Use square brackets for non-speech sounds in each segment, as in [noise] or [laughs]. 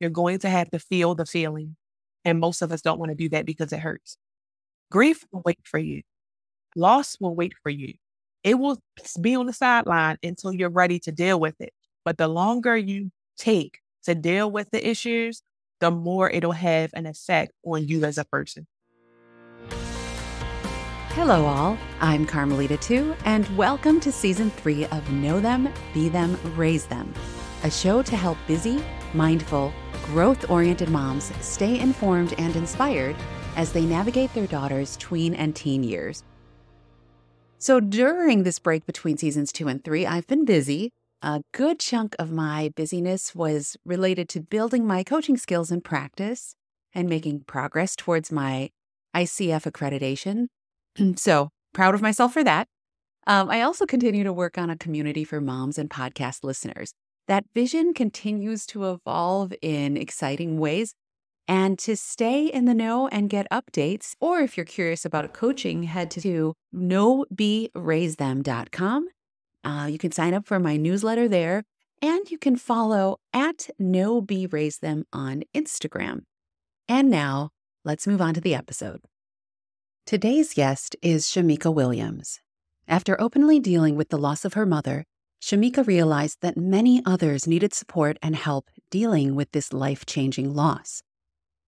You're going to have to feel the feeling. And most of us don't want to do that because it hurts. Grief will wait for you. Loss will wait for you. It will be on the sideline until you're ready to deal with it. But the longer you take to deal with the issues, the more it'll have an effect on you as a person. Hello, all. I'm Carmelita Tiu, and welcome to season three of Know Them, Be Them, Raise Them, a show to help busy, mindful, growth oriented moms stay informed and inspired as they navigate their daughters' tween and teen years. So, during this break between seasons two and three, I've been busy. A good chunk of my busyness was related to building my coaching skills and practice and making progress towards my ICF accreditation. [clears throat] so, proud of myself for that. Um, I also continue to work on a community for moms and podcast listeners that vision continues to evolve in exciting ways. And to stay in the know and get updates, or if you're curious about coaching, head to knowberaisethem.com. Uh, you can sign up for my newsletter there, and you can follow at knowberaisethem on Instagram. And now, let's move on to the episode. Today's guest is Shameka Williams. After openly dealing with the loss of her mother, Shameka realized that many others needed support and help dealing with this life changing loss.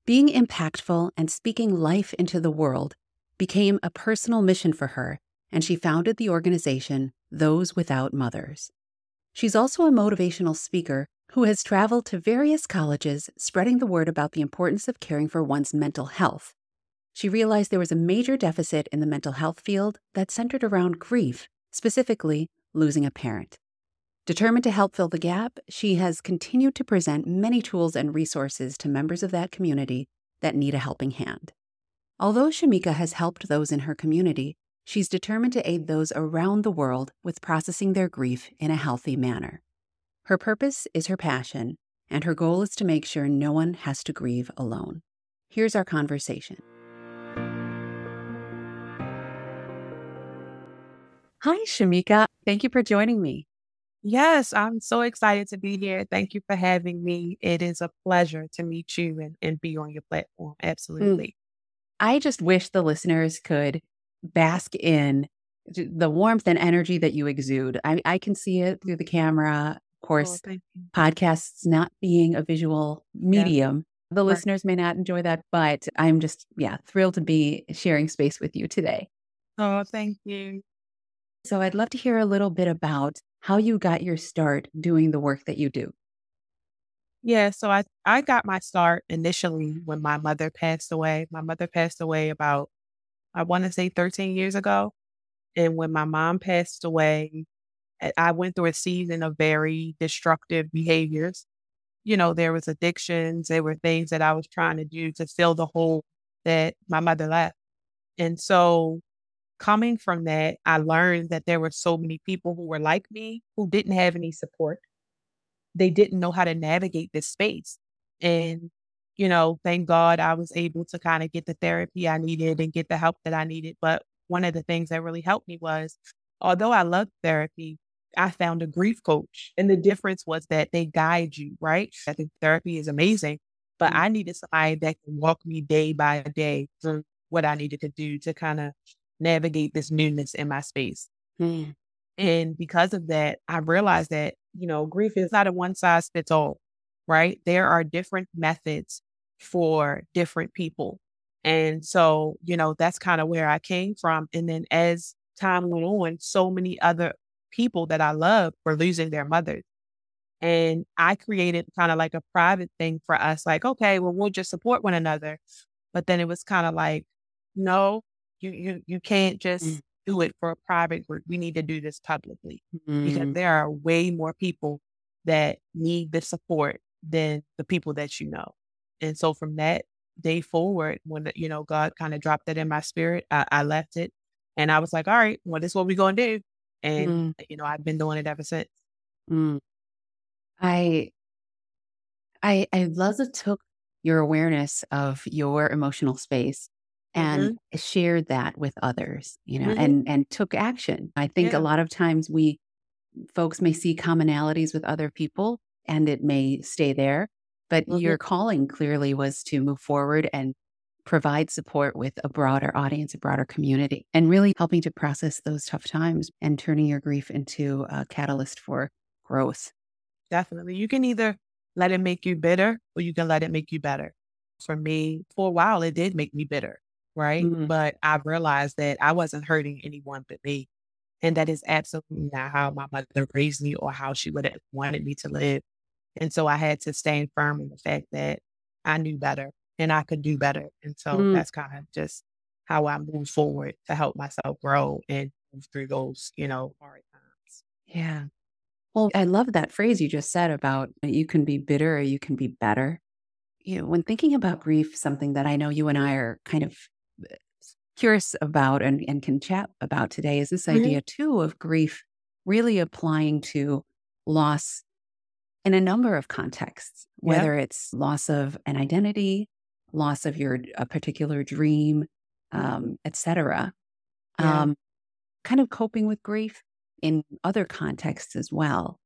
Being impactful and speaking life into the world became a personal mission for her, and she founded the organization Those Without Mothers. She's also a motivational speaker who has traveled to various colleges spreading the word about the importance of caring for one's mental health. She realized there was a major deficit in the mental health field that centered around grief, specifically losing a parent. Determined to help fill the gap, she has continued to present many tools and resources to members of that community that need a helping hand. Although Shameka has helped those in her community, she's determined to aid those around the world with processing their grief in a healthy manner. Her purpose is her passion, and her goal is to make sure no one has to grieve alone. Here's our conversation. Hi, Shameka. Thank you for joining me. Yes, I'm so excited to be here. Thank you for having me. It is a pleasure to meet you and, and be on your platform. Mm. Absolutely. Mm. I just wish the listeners could bask in the warmth and energy that you exude. I, I can see it through the camera. Of course, oh, podcasts not being a visual medium. Yeah. The right. listeners may not enjoy that, but I'm just, yeah, thrilled to be sharing space with you today. Oh, thank you. So I'd love to hear a little bit about how you got your start doing the work that you do. Yeah, so I I got my start initially when my mother passed away. My mother passed away about I want to say 13 years ago. And when my mom passed away, I went through a season of very destructive behaviors. You know, there was addictions, there were things that I was trying to do to fill the hole that my mother left. And so coming from that, I learned that there were so many people who were like me who didn't have any support. They didn't know how to navigate this space. And, you know, thank God I was able to kind of get the therapy I needed and get the help that I needed. But one of the things that really helped me was, although I loved therapy, I found a grief coach. And the difference was that they guide you, right? I think therapy is amazing, but mm-hmm. I needed somebody that can walk me day by day through what I needed to do to kind of navigate this newness in my space. Mm. And because of that, I realized that, you know, grief is not a one size fits all, right? There are different methods for different people. And so, you know, that's kind of where I came from. And then as time went on, so many other people that I love were losing their mothers. And I created kind of like a private thing for us, like, okay, well, we'll just support one another. But then it was kind of like, no, you you you can't just mm. do it for a private group. We need to do this publicly mm. because mm-hmm. there are way more people that need the support than the people that you know. And so from that day forward, when you know God kind of dropped that in my spirit, I, I, left it, and I was like, all right, well, this is what we're gonna do, and mm. you know I've been doing it ever since. Mm. I I I love that took your awareness of your emotional space and mm-hmm. shared that with others you know mm-hmm. and and took action i think yeah. a lot of times we folks may see commonalities with other people and it may stay there But Mhm. your calling clearly was to move forward and provide support with a broader audience, a broader community, and really helping to process those tough times and turning your grief into a catalyst for growth. Definitely. You can either let it make you bitter or you can let it make you better. For me, for a while, it did make me bitter, right? Mhm. But I realized that I wasn't hurting anyone but me. And that is absolutely not how my mother raised me or how she would have wanted me to live. And so I had to stand firm in the fact that I knew better and I could do better. And so Mm. that's kind of just how I move forward to help myself grow and move through those, you know, hard times. Yeah. Well, I love that phrase you just said about you can be bitter or you can be better. You know, when thinking about grief, something that I know you and I are kind of curious about and, and can chat about today is this Mhm. idea too of grief really applying to loss in a number of contexts, Yeah. whether it's loss of an identity, loss of your a particular dream, um, etc. Yeah. Um, kind of coping with grief in other contexts as well.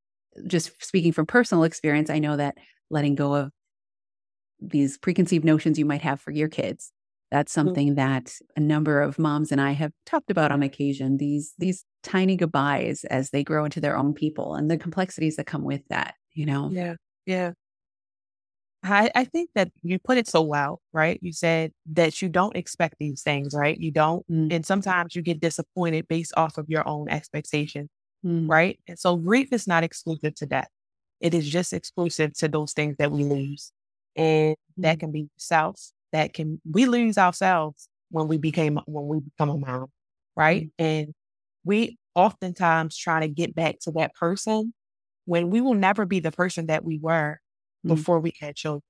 Just speaking from personal experience, I know that letting go of these preconceived notions you might have for your kids, that's Mm. something that a number of moms and I have talked about on occasion. These these tiny goodbyes as they grow into their own people and the complexities that come with that. You know. Yeah. Yeah. I, I think that you put it so well, right? You said that you don't expect these things, right? You don't. Mm, And sometimes you get disappointed based off of your own expectations, mm, right? And so grief is not exclusive to death. It is just exclusive to those things that we lose. And that Mm. can be self, that can, we lose ourselves when we became, when we become a mom, right? And we oftentimes try to get back to that person when we will never be the person that we were Mm. before we had children.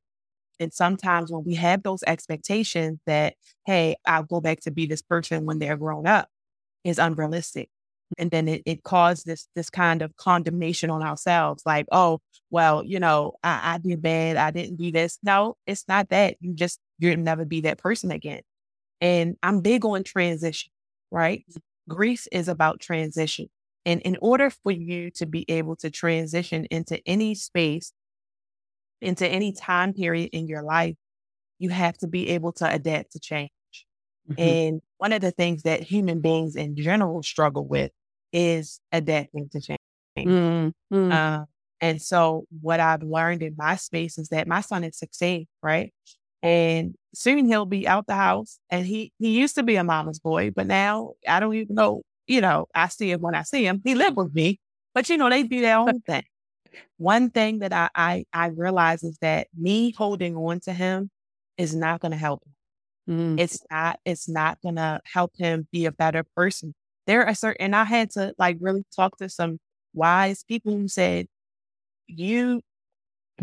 And sometimes when we have those expectations that, hey, I'll go back to be this person when they're grown up is unrealistic. And then it, it caused this this kind of condemnation on ourselves, like, oh, well, you know, I, I did bad, I didn't do this. No, it's not that. You just you'll never be that person again. And I'm big on transition, right? Grief is about transition. And in order for you to be able to transition into any space, into any time period in your life, you have to be able to adapt to change. mhm. And one of the things that human beings in general struggle with is adapting to change. Mm, mm, Uh, and so, what I've learned in my space is that my son is 16, right? And soon he'll be out the house. And he he used to be a mama's boy, but now I don't even know. You know, I see him when I see him. He lived with me, but you know, they do their own thing. One thing that I I, I realize is that me holding on to him is not going to help him mm, it's not it's not gonna help him be a better person. There are certain and I had to like really talk to some wise people who said you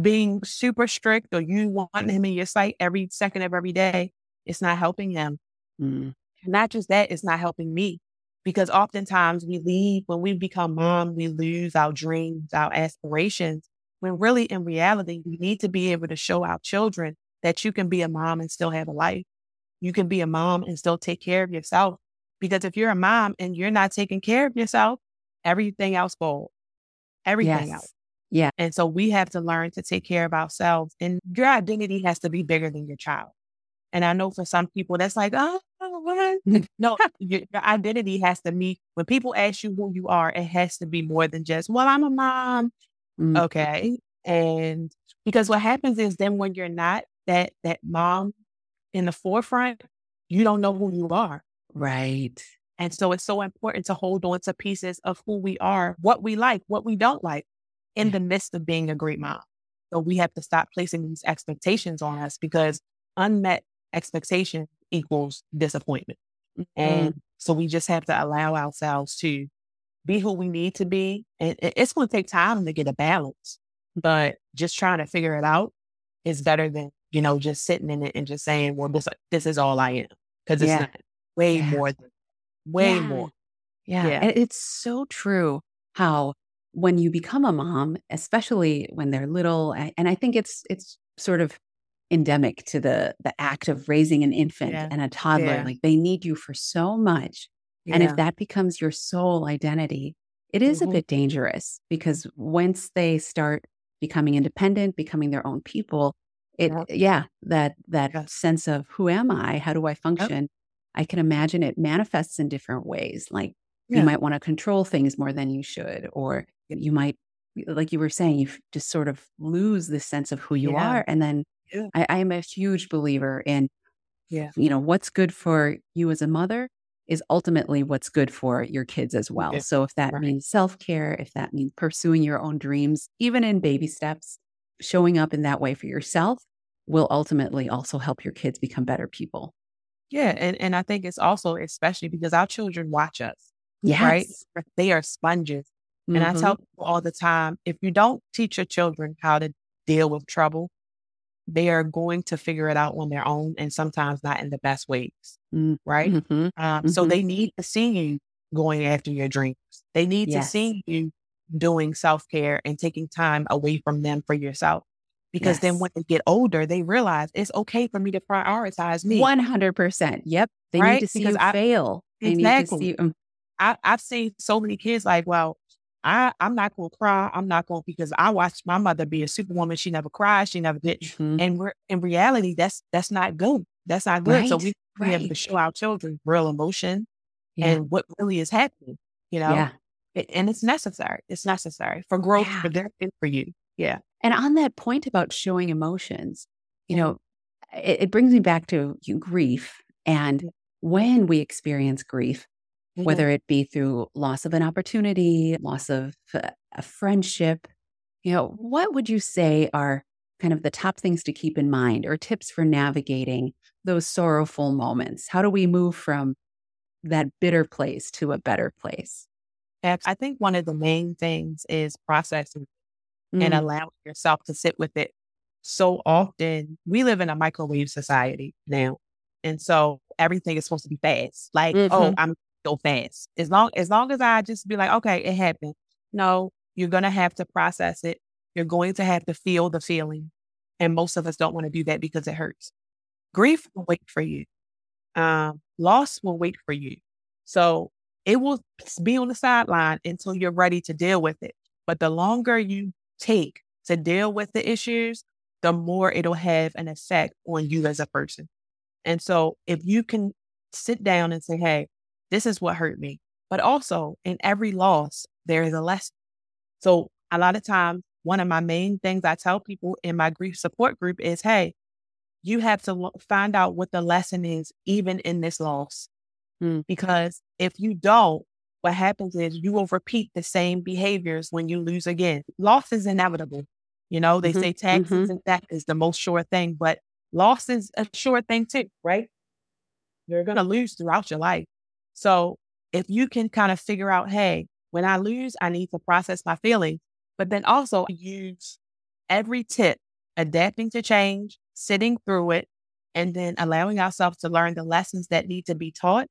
being super strict or you wanting him in your sight every second of every day, it's not helping him. mm. Not just that, it's not helping me. Because oftentimes we leave when we become mom, we lose our dreams, our aspirations. When really in reality, we need to be able to show our children that you can be a mom and still have a life. You can be a mom and still take care of yourself. Because if you're a mom and you're not taking care of yourself, everything else falls. Everything else. Yeah. And so we have to learn to take care of ourselves. And your identity has to be bigger than your child. And I know for some people that's like, oh, what? [laughs] [laughs] no, your, your identity has to be when people ask you who you are, it has to be more than just, well, I'm a mom. Mm. Okay. And because what happens is then when you're not that that mom in the forefront, you don't know who you are. Right. And so it's so important to hold on to pieces of who we are, what we like, what we don't like in the midst of being a great mom. So we have to stop placing these expectations on us because unmet expectation equals disappointment. Mm. And so we just have to allow ourselves to be who we need to be. And it's going to take time to get a balance, but just trying to figure it out is better than, you know, just sitting in it and just saying, well, this, this is all I am. Cause it's Yeah. not way Yeah. more than, way Yeah. more. Yeah. Yeah. And it's so true how when you become a mom, especially when they're little, and I think it's it's sort of endemic to the the act of raising an infant Yeah. and a toddler. Yeah. Like they need you for so much. And if that becomes your sole identity, it is Mhm. a bit dangerous because once they start becoming independent, becoming their own people, it yeah, yeah that that sense of who am I? How do I function? I can imagine it manifests in different ways. Like yeah. you might want to control things more than you should, or you might, like you were saying, you just sort of lose the sense of who you yeah. are. And then I, I am a huge believer in, yeah, you know, what's good for you as a mother is ultimately what's good for your kids as well. So if that right. means self care, if that means pursuing your own dreams, even in baby mm-hmm. steps, showing up in that way for yourself will ultimately also help your kids become better people. Yeah. And, and I think it's also especially because our children watch us. Yes. Right. They are sponges. Mm-hmm. And I tell mm-hmm. people all the time if you don't teach your children how to deal with trouble, they are going to figure it out on their own and sometimes not in the best ways. Mm-hmm. Right. Mm-hmm. Um, so mm-hmm. they need to see you going after your dreams. They need yes. to see you doing self care and taking time away from them for yourself. Because yes. then when they get older, they realize it's okay for me to prioritize me. 100%. Yep. They right? need to see because you I, fail. They exactly. need to see. Um, I, I've seen so many kids like, well, I, I'm not going to cry. I'm not going to, because I watched my mother be a superwoman. She never cried. She never did. Mm-hmm. And we're, in reality, that's that's not good. That's not good. Right. So we, we right. have to show our children real emotion yeah. and what really is happening. You know, yeah. It, and it's necessary. It's necessary for growth yeah. for them and for you. Yeah. And on that point about showing emotions, you know, it, it brings me back to grief. And when we experience grief, mm-hmm. whether it be through loss of an opportunity, loss of a friendship, you know, what would you say are kind of the top things to keep in mind or tips for navigating those sorrowful moments? How do we move from that bitter place to a better place? I think one of the main things is processing mm. and allowing yourself to sit with it. So often we live in a microwave society now. And so everything is supposed to be fast. Like, oh, mm-hmm. oh, I'm so fast. As long as long as I just be like, okay, it happened. No, you're gonna have to process it. You're going to have to feel the feeling. And most of us don't want to do that because it hurts. Grief will wait for you. Um, loss will wait for you. So it will be on the sideline until you're ready to deal with it. But the longer you take to deal with the issues, the more it'll have an effect on you as a person. And so if you can sit down and say, hey, this is what hurt me. But also in every loss, there is a lesson. So a lot of times, one of my main things I tell people in my grief support group is, hey, you have to find out what the lesson is, even in this loss. Mm. Because if you don't, what happens is you will repeat the same behaviors when you lose again. Loss is inevitable. You know, they mm-hmm. say taxes mm-hmm. and that is the most sure thing, but loss is a sure thing too, right? You're going to lose throughout your life. So if you can kind of figure out, hey, when I lose, I need to process my feelings, but then also use every tip, adapting to change, sitting through it, and then allowing ourselves to learn the lessons that need to be taught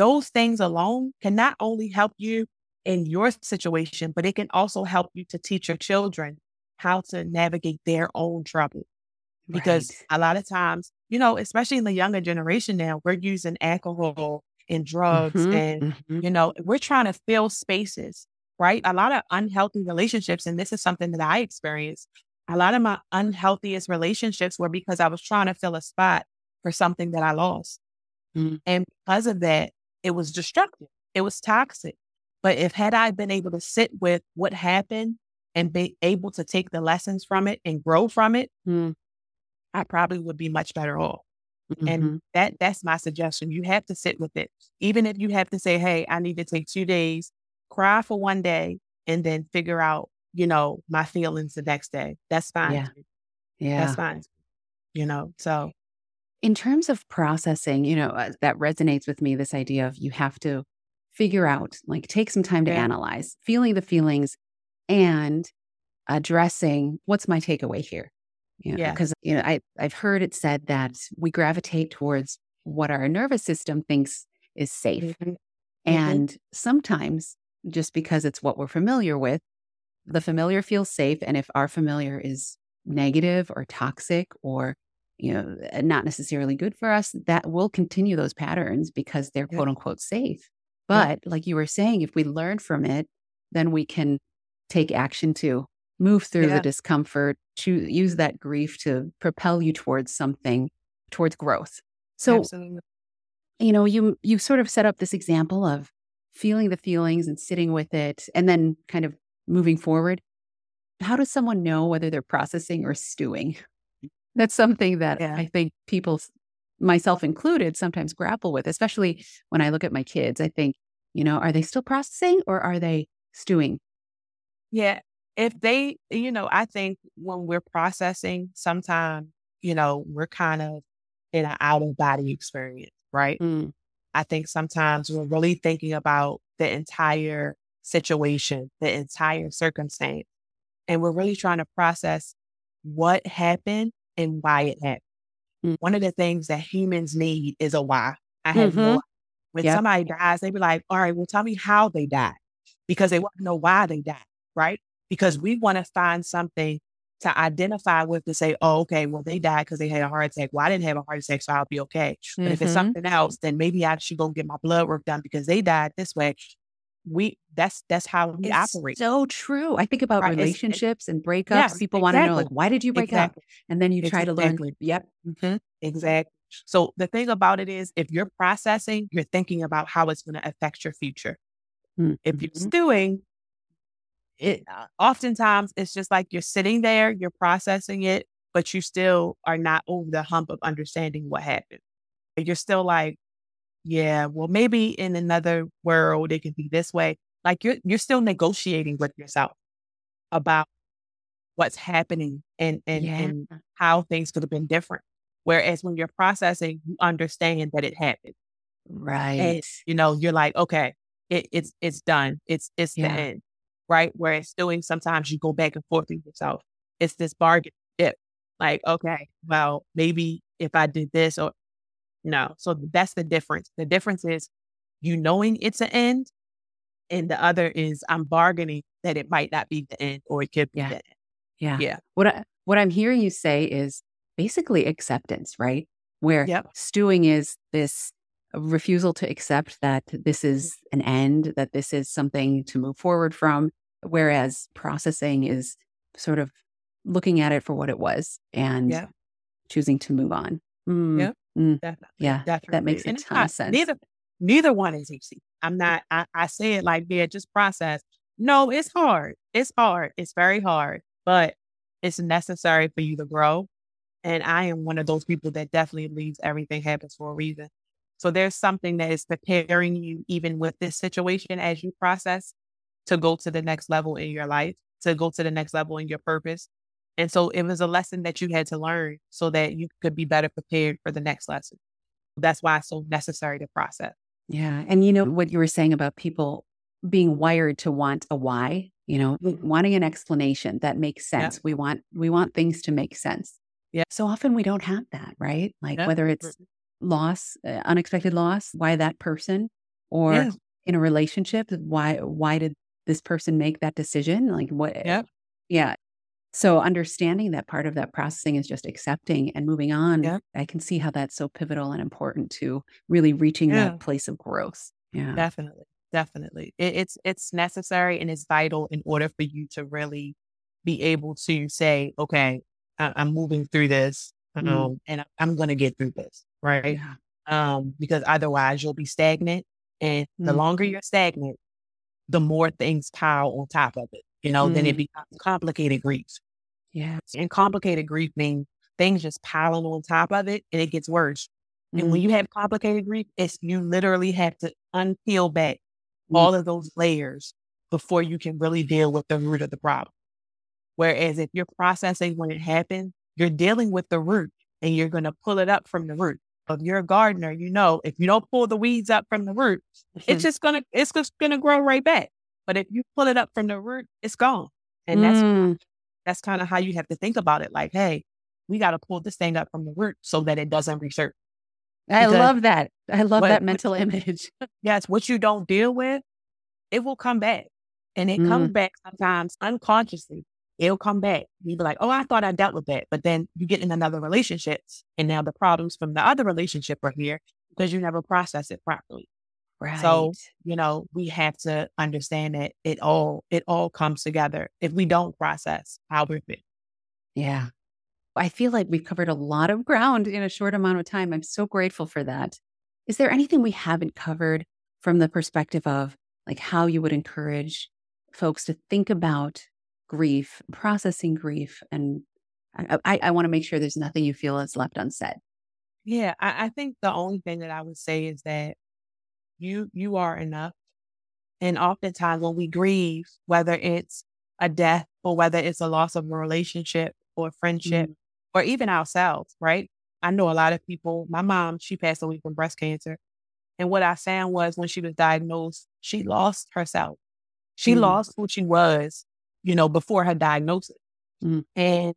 those things alone can not only help you in your situation, but it can also help you to teach your children how to navigate their own trouble. Because right. a lot of times, you know, especially in the younger generation now, we're using alcohol and drugs mm-hmm, and, mm-hmm. you know, we're trying to fill spaces, right? A lot of unhealthy relationships, and this is something that I experienced. A lot of my unhealthiest relationships were because I was trying to fill a spot for something that I lost. Mm-hmm. And because of that, it was destructive. It was toxic. But if had I been able to sit with what happened and be able to take the lessons from it and grow from it, mm. I probably would be much better off. Mm-hmm. And that that's my suggestion. You have to sit with it. Even if you have to say, hey, I need to take two days, cry for one day, and then figure out, you know, my feelings the next day. That's fine. Yeah. Yeah. That's fine. You know, so in terms of processing, you know, uh, that resonates with me this idea of you have to figure out, like, take some time to yeah. analyze, feeling the feelings and addressing what's my takeaway here. You know, yeah. Because, you know, I, I've heard it said that we gravitate towards what our nervous system thinks is safe. Mm-hmm. mm-hmm. And mm-hmm. sometimes, just because it's what we're familiar with, the familiar feels safe. And if our familiar is negative or toxic or you know, uh, not necessarily good for us, that will continue those patterns because they're yeah. quote unquote safe. But yeah. like you were saying, if we learn from it, then we can take action to, move through Yeah. the discomfort, to use that grief to propel you towards something, towards growth. So, Absolutely. you know, you you sort of set up this example of feeling the feelings and sitting with it and then kind of moving forward. How does someone know whether they're processing or stewing? That's something that Yeah. I think people, myself included, sometimes grapple with, especially when I look at my kids. I think, you know, are they still processing or are they stewing? Yeah. If they, you know, I think when we're processing, sometimes, you know, we're kind of in an out of body experience, right? Mm, I think sometimes we're really thinking about the entire situation, the entire circumstance, and we're really trying to process what happened and why it happened. Mm. One of the things that humans need is a why. I have no Mhm. idea. When Yep. somebody dies, they be like, all right, well, tell me how they died because they want to know why they died, right? Because we want to find something to identify with to say, oh, okay, well, they died because they had a heart attack. Well, I didn't have a heart attack, so I'll be okay. But if it's Mhm. something else, then maybe I should go get my blood work done because they died this way. We that's that's how we It's operate. so true. I think about Right, it's- relationships and breakups. Yes, People want to know, like, why did you break up? And then you try to learn. Exactly. Yep. Mhm. Exactly. So the thing about it is, if you're processing, you're thinking about how it's going to affect your future. If you're Mhm. stewing, it oftentimes it's just like you're sitting there, you're processing it, but you still are not over the hump of understanding what happened. And You're still like, yeah, well, maybe in another world it could be this way. Like you're you're still negotiating with yourself about what's happening and and Yeah. and how things could have been different. Whereas when you're processing, you understand that it happened. And Right. you know, you're like, okay, it, it's it's done. It's it's Yeah. the end. Right. Whereas doing sometimes you go back and forth with yourself. It's this bargain tip. Like, okay, well, maybe if I did this or no. So that's the difference. The difference is you knowing it's an end, and the other is I'm bargaining that it might not be the end or it could be Yeah. the end. Yeah. Yeah. What I, what I'm hearing you say is basically acceptance, right? Where Yep. stewing is this refusal to accept that this mm-hmm. is an end, that this is something to move forward from, whereas processing is sort of looking at it for what it was and Yeah. choosing to move on. Mm, Yep. mm, Definitely. Yeah, that makes a And ton not- of sense. Neither neither one is easy. I'm not I, I say it like, yeah, just process. No, it's hard. It's hard. It's very hard, but it's necessary for you to grow. And I am one of those people that definitely believes everything happens for a reason. So there's something that is preparing you, even with this situation, as you process to go to the next level in your life, to go to the next level in your purpose. And so it was a lesson that you had to learn so that you could be better prepared for the next lesson. That's why it's so necessary to process. Yeah. And you know what you were saying about people being wired to want a why, you know, Mhm. wanting an explanation that makes Yeah. sense. We want we want things to make sense. Yeah. So often we don't have that, right? Like Yeah. whether it's loss, uh, unexpected loss, why that person or Yeah. in a relationship, why why did this person make that decision? Like what Yep. Yeah. So understanding that part of that processing is just accepting and moving on. Yeah. I can see how that's so pivotal and important to really reaching Yeah. that place of growth. Yeah. Definitely. Definitely. It, it's it's necessary and it's vital in order for you to really be able to say, okay, I, I'm moving through this um, Mm. and I'm going to get through this. Right. Yeah. Um, because otherwise you'll be stagnant. And the Mm. longer you're stagnant, the more things pile on top of it. You know, then it Mm. becomes complicated grief. Yeah. And complicated grief means things just piling on top of it and it gets worse. And Mm. when you have complicated grief, it's you literally have to unpeel back Mm. all of those layers before you can really deal with the root of the problem. Whereas if you're processing when it happened, you're dealing with the root and you're going to pull it up from the root. If you're a gardener, you know if you don't pull the weeds up from the root, it's [laughs] just gonna it's just gonna grow right back. But if you pull it up from the root, it's gone. And that's Mm. that's kind of how you have to think about it. Like, hey, we got to pull this thing up from the root so that it doesn't resurface. I because- love that. I love What- that what- mental [laughs] image. Yes, what you don't deal with, it will come back. And it Mm. comes back sometimes unconsciously. It'll come back. You'd be like, oh, I thought I dealt with that. But then you get in another relationship and now the problems from the other relationship are here because you never process it properly. Right. So, you know, we have to understand that it all it all comes together if we don't process how we're feeling. Yeah. I feel like we've covered a lot of ground in a short amount of time. I'm so grateful for that. Is there anything we haven't covered from the perspective of like how you would encourage folks to think about grief, processing grief, and I, I, I want to make sure there's nothing you feel is left unsaid. Yeah, I, I think the only thing that I would say is that you you are enough. And oftentimes when we grieve, whether it's a death or whether it's a loss of a relationship or friendship Mm. or even ourselves, right? I know a lot of people, my mom, she passed away from breast cancer. And what I found was when she was diagnosed, she lost herself. She Mm. lost who she was, you know, before her diagnosis. Mm. And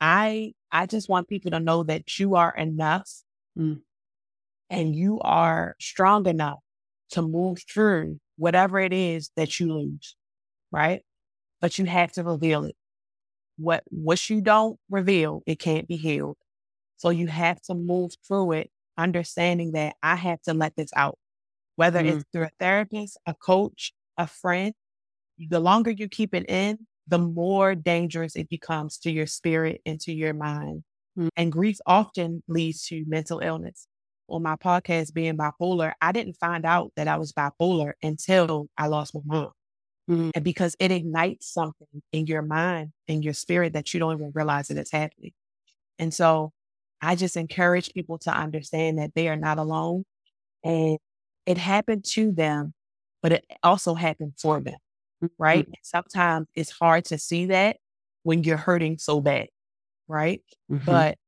I I just want people to know that you are enough Mm. and you are strong enough to move through whatever it is that you lose, right? But you have to reveal it. What what you don't reveal, it can't be healed. So you have to move through it, understanding that I have to let this out. Whether Mm. it's through a therapist, a coach, a friend, the longer you keep it in, the more dangerous it becomes to your spirit and to your mind. Mm. And grief often leads to mental illness. On my podcast, being bipolar, I didn't find out that I was bipolar until I lost my mom. Mm. And because it ignites something in your mind and your spirit that you don't even realize that it's happening. And so I just encourage people to understand that they are not alone and it happened to them, but it also happened for them right? And sometimes it's hard to see that when you're hurting so bad, right? Mhm. But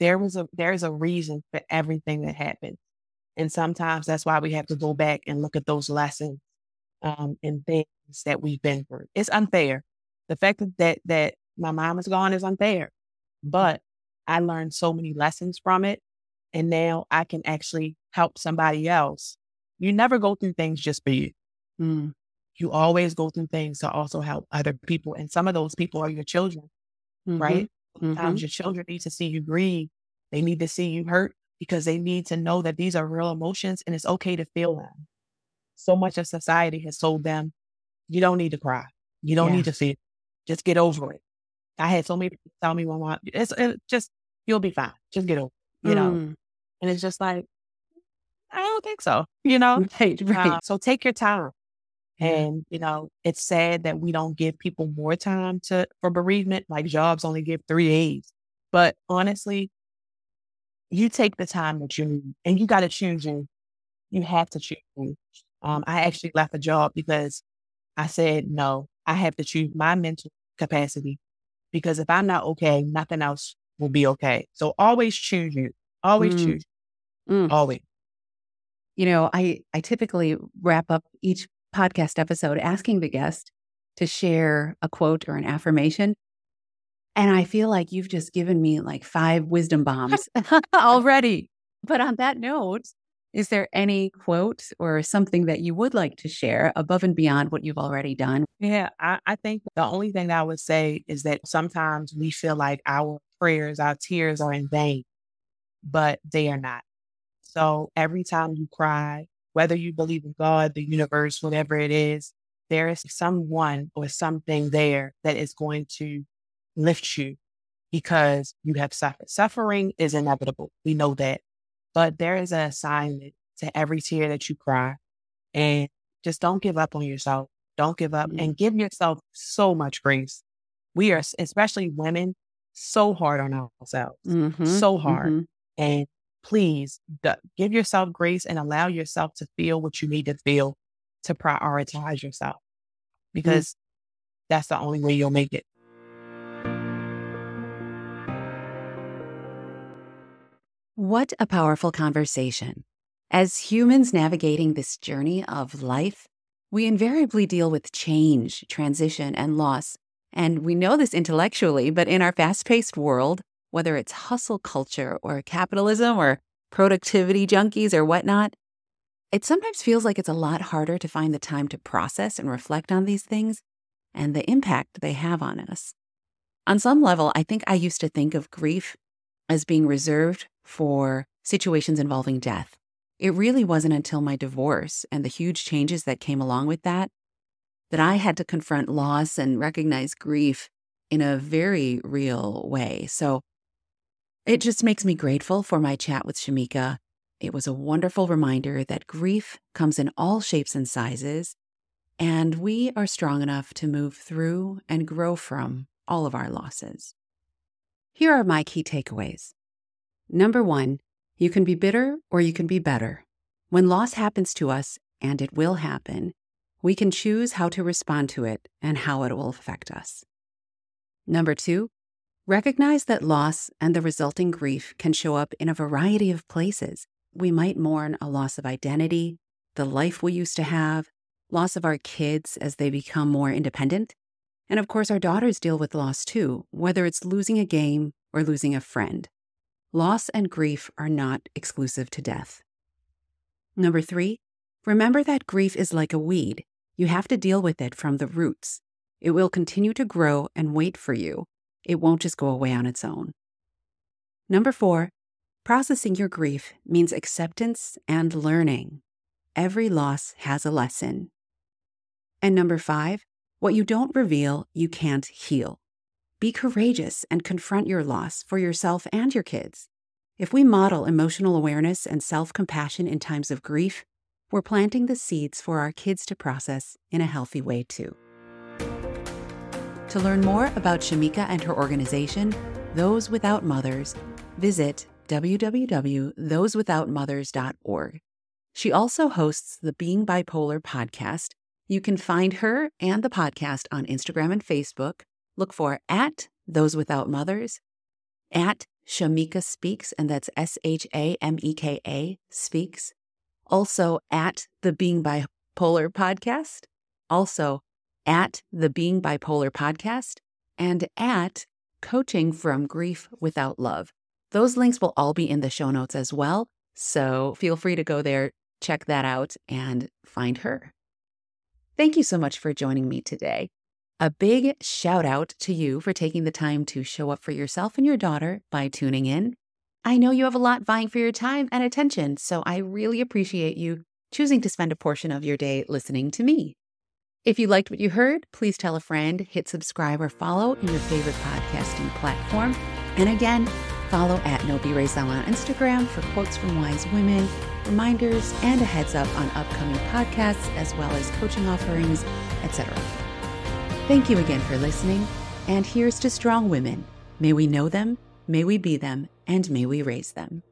there was a there's a reason for everything that happened. And sometimes that's why we have to go back and look at those lessons um, and things that we've been through. It's unfair. The fact that, that that my mom is gone is unfair. But I learned so many lessons from it. And now I can actually help somebody else. You never go through things just for you Mm. You always go through things to also help other people. And some of those people are your children, Mhm. right? Sometimes your children need to see you grieve. They need to see you hurt because they need to know that these are real emotions and it's okay to feel them. So much of society has told them, you don't need to cry. You don't Yeah. need to feel. Just get over it. I had so many people tell me one my, it's it just, you'll be fine. Just get over it, you know? Mm. And it's just like, I don't think so, you know? Right, [laughs] right. Uh, so take your time. And, you know, it's sad that we don't give people more time to for bereavement. Like jobs only give three days. But honestly, you take the time that you need and you gotta choose you. You have to choose you. Um, I actually left a job because I said, no, I have to choose my mental capacity because if I'm not okay, nothing else will be okay. So always choose you. Always Mm. choose. Mm. Always. you know, I, I typically wrap up each podcast episode asking the guest to share a quote or an affirmation. And I feel like you've just given me like five wisdom bombs [laughs] already. But on that note, is there any quote or something that you would like to share above and beyond what you've already done? Yeah, I, I think the only thing that I would say is that sometimes we feel like our prayers, our tears are in vain, but they are not. So every time you cry, whether you believe in God, the universe, whatever it is, there is someone or something there that is going to lift you because you have suffered. Suffering is inevitable. We know that. But there is an assignment to every tear that you cry. And just don't give up on yourself. Don't give up Mm. and give yourself so much grace. We are, especially women, so hard on ourselves, Mhm, so hard. mhm. And please give yourself grace and allow yourself to feel what you need to feel to prioritize yourself mm. because that's the only way you'll make it. What a powerful conversation. As humans navigating this journey of life, we invariably deal with change, transition, and loss. And we know this intellectually, but in our fast paced world, whether it's hustle culture or capitalism or productivity junkies or whatnot, it sometimes feels like it's a lot harder to find the time to process and reflect on these things and the impact they have on us. On some level, I think I used to think of grief as being reserved for situations involving death. It really wasn't until my divorce and the huge changes that came along with that that I had to confront loss and recognize grief in a very real way. So it just makes me grateful for my chat with Shameka. It was a wonderful reminder that grief comes in all shapes and sizes, and we are strong enough to move through and grow from all of our losses. Here are my key takeaways. Number one, you can be bitter or you can be better. When loss happens to us, and it will happen, we can choose how to respond to it and how it will affect us. Number two, recognize that loss and the resulting grief can show up in a variety of places. We might mourn a loss of identity, the life we used to have, loss of our kids as they become more independent. And of course, our daughters deal with loss too, whether it's losing a game or losing a friend. Loss and grief are not exclusive to death. Number three, remember that grief is like a weed. You have to deal with it from the roots. It will continue to grow and wait for you. It won't just go away on its own. Number four, processing your grief means acceptance and learning. Every loss has a lesson. And number five, what you don't reveal, you can't heal. Be courageous and confront your loss for yourself and your kids. If we model emotional awareness and self compassion in times of grief, we're planting the seeds for our kids to process in a healthy way too. To learn more about Shameka and her organization, Those Without Mothers, visit www.thosewithoutmothers.org. She also hosts the Being Bipolar podcast. You can find her and the podcast on Instagram and Facebook look for at Those Without Mothers, at Shameka Speaks, and that's S H A M E K A Speaks. Also at the Being Bipolar Podcast. Also at the Being Bipolar Podcast and at Coaching from Grief Without Love. Those links will all be in the show notes as well. So feel free to go there, check that out, and find her. Thank you so much for joining me today. A big shout out to you for taking the time to show up for yourself and your daughter by tuning in. I know you have a lot vying for your time and attention, so I really appreciate you choosing to spend a portion of your day listening to me. If you liked what you heard, please tell a friend, hit subscribe or follow in your favorite podcasting platform. And again, follow at No Be Raised on Instagram for quotes from wise women, reminders, and a heads up on upcoming podcasts, as well as coaching offerings, etc. Thank you again for listening. And here's to strong women. May we know them, may we be them, and may we raise them.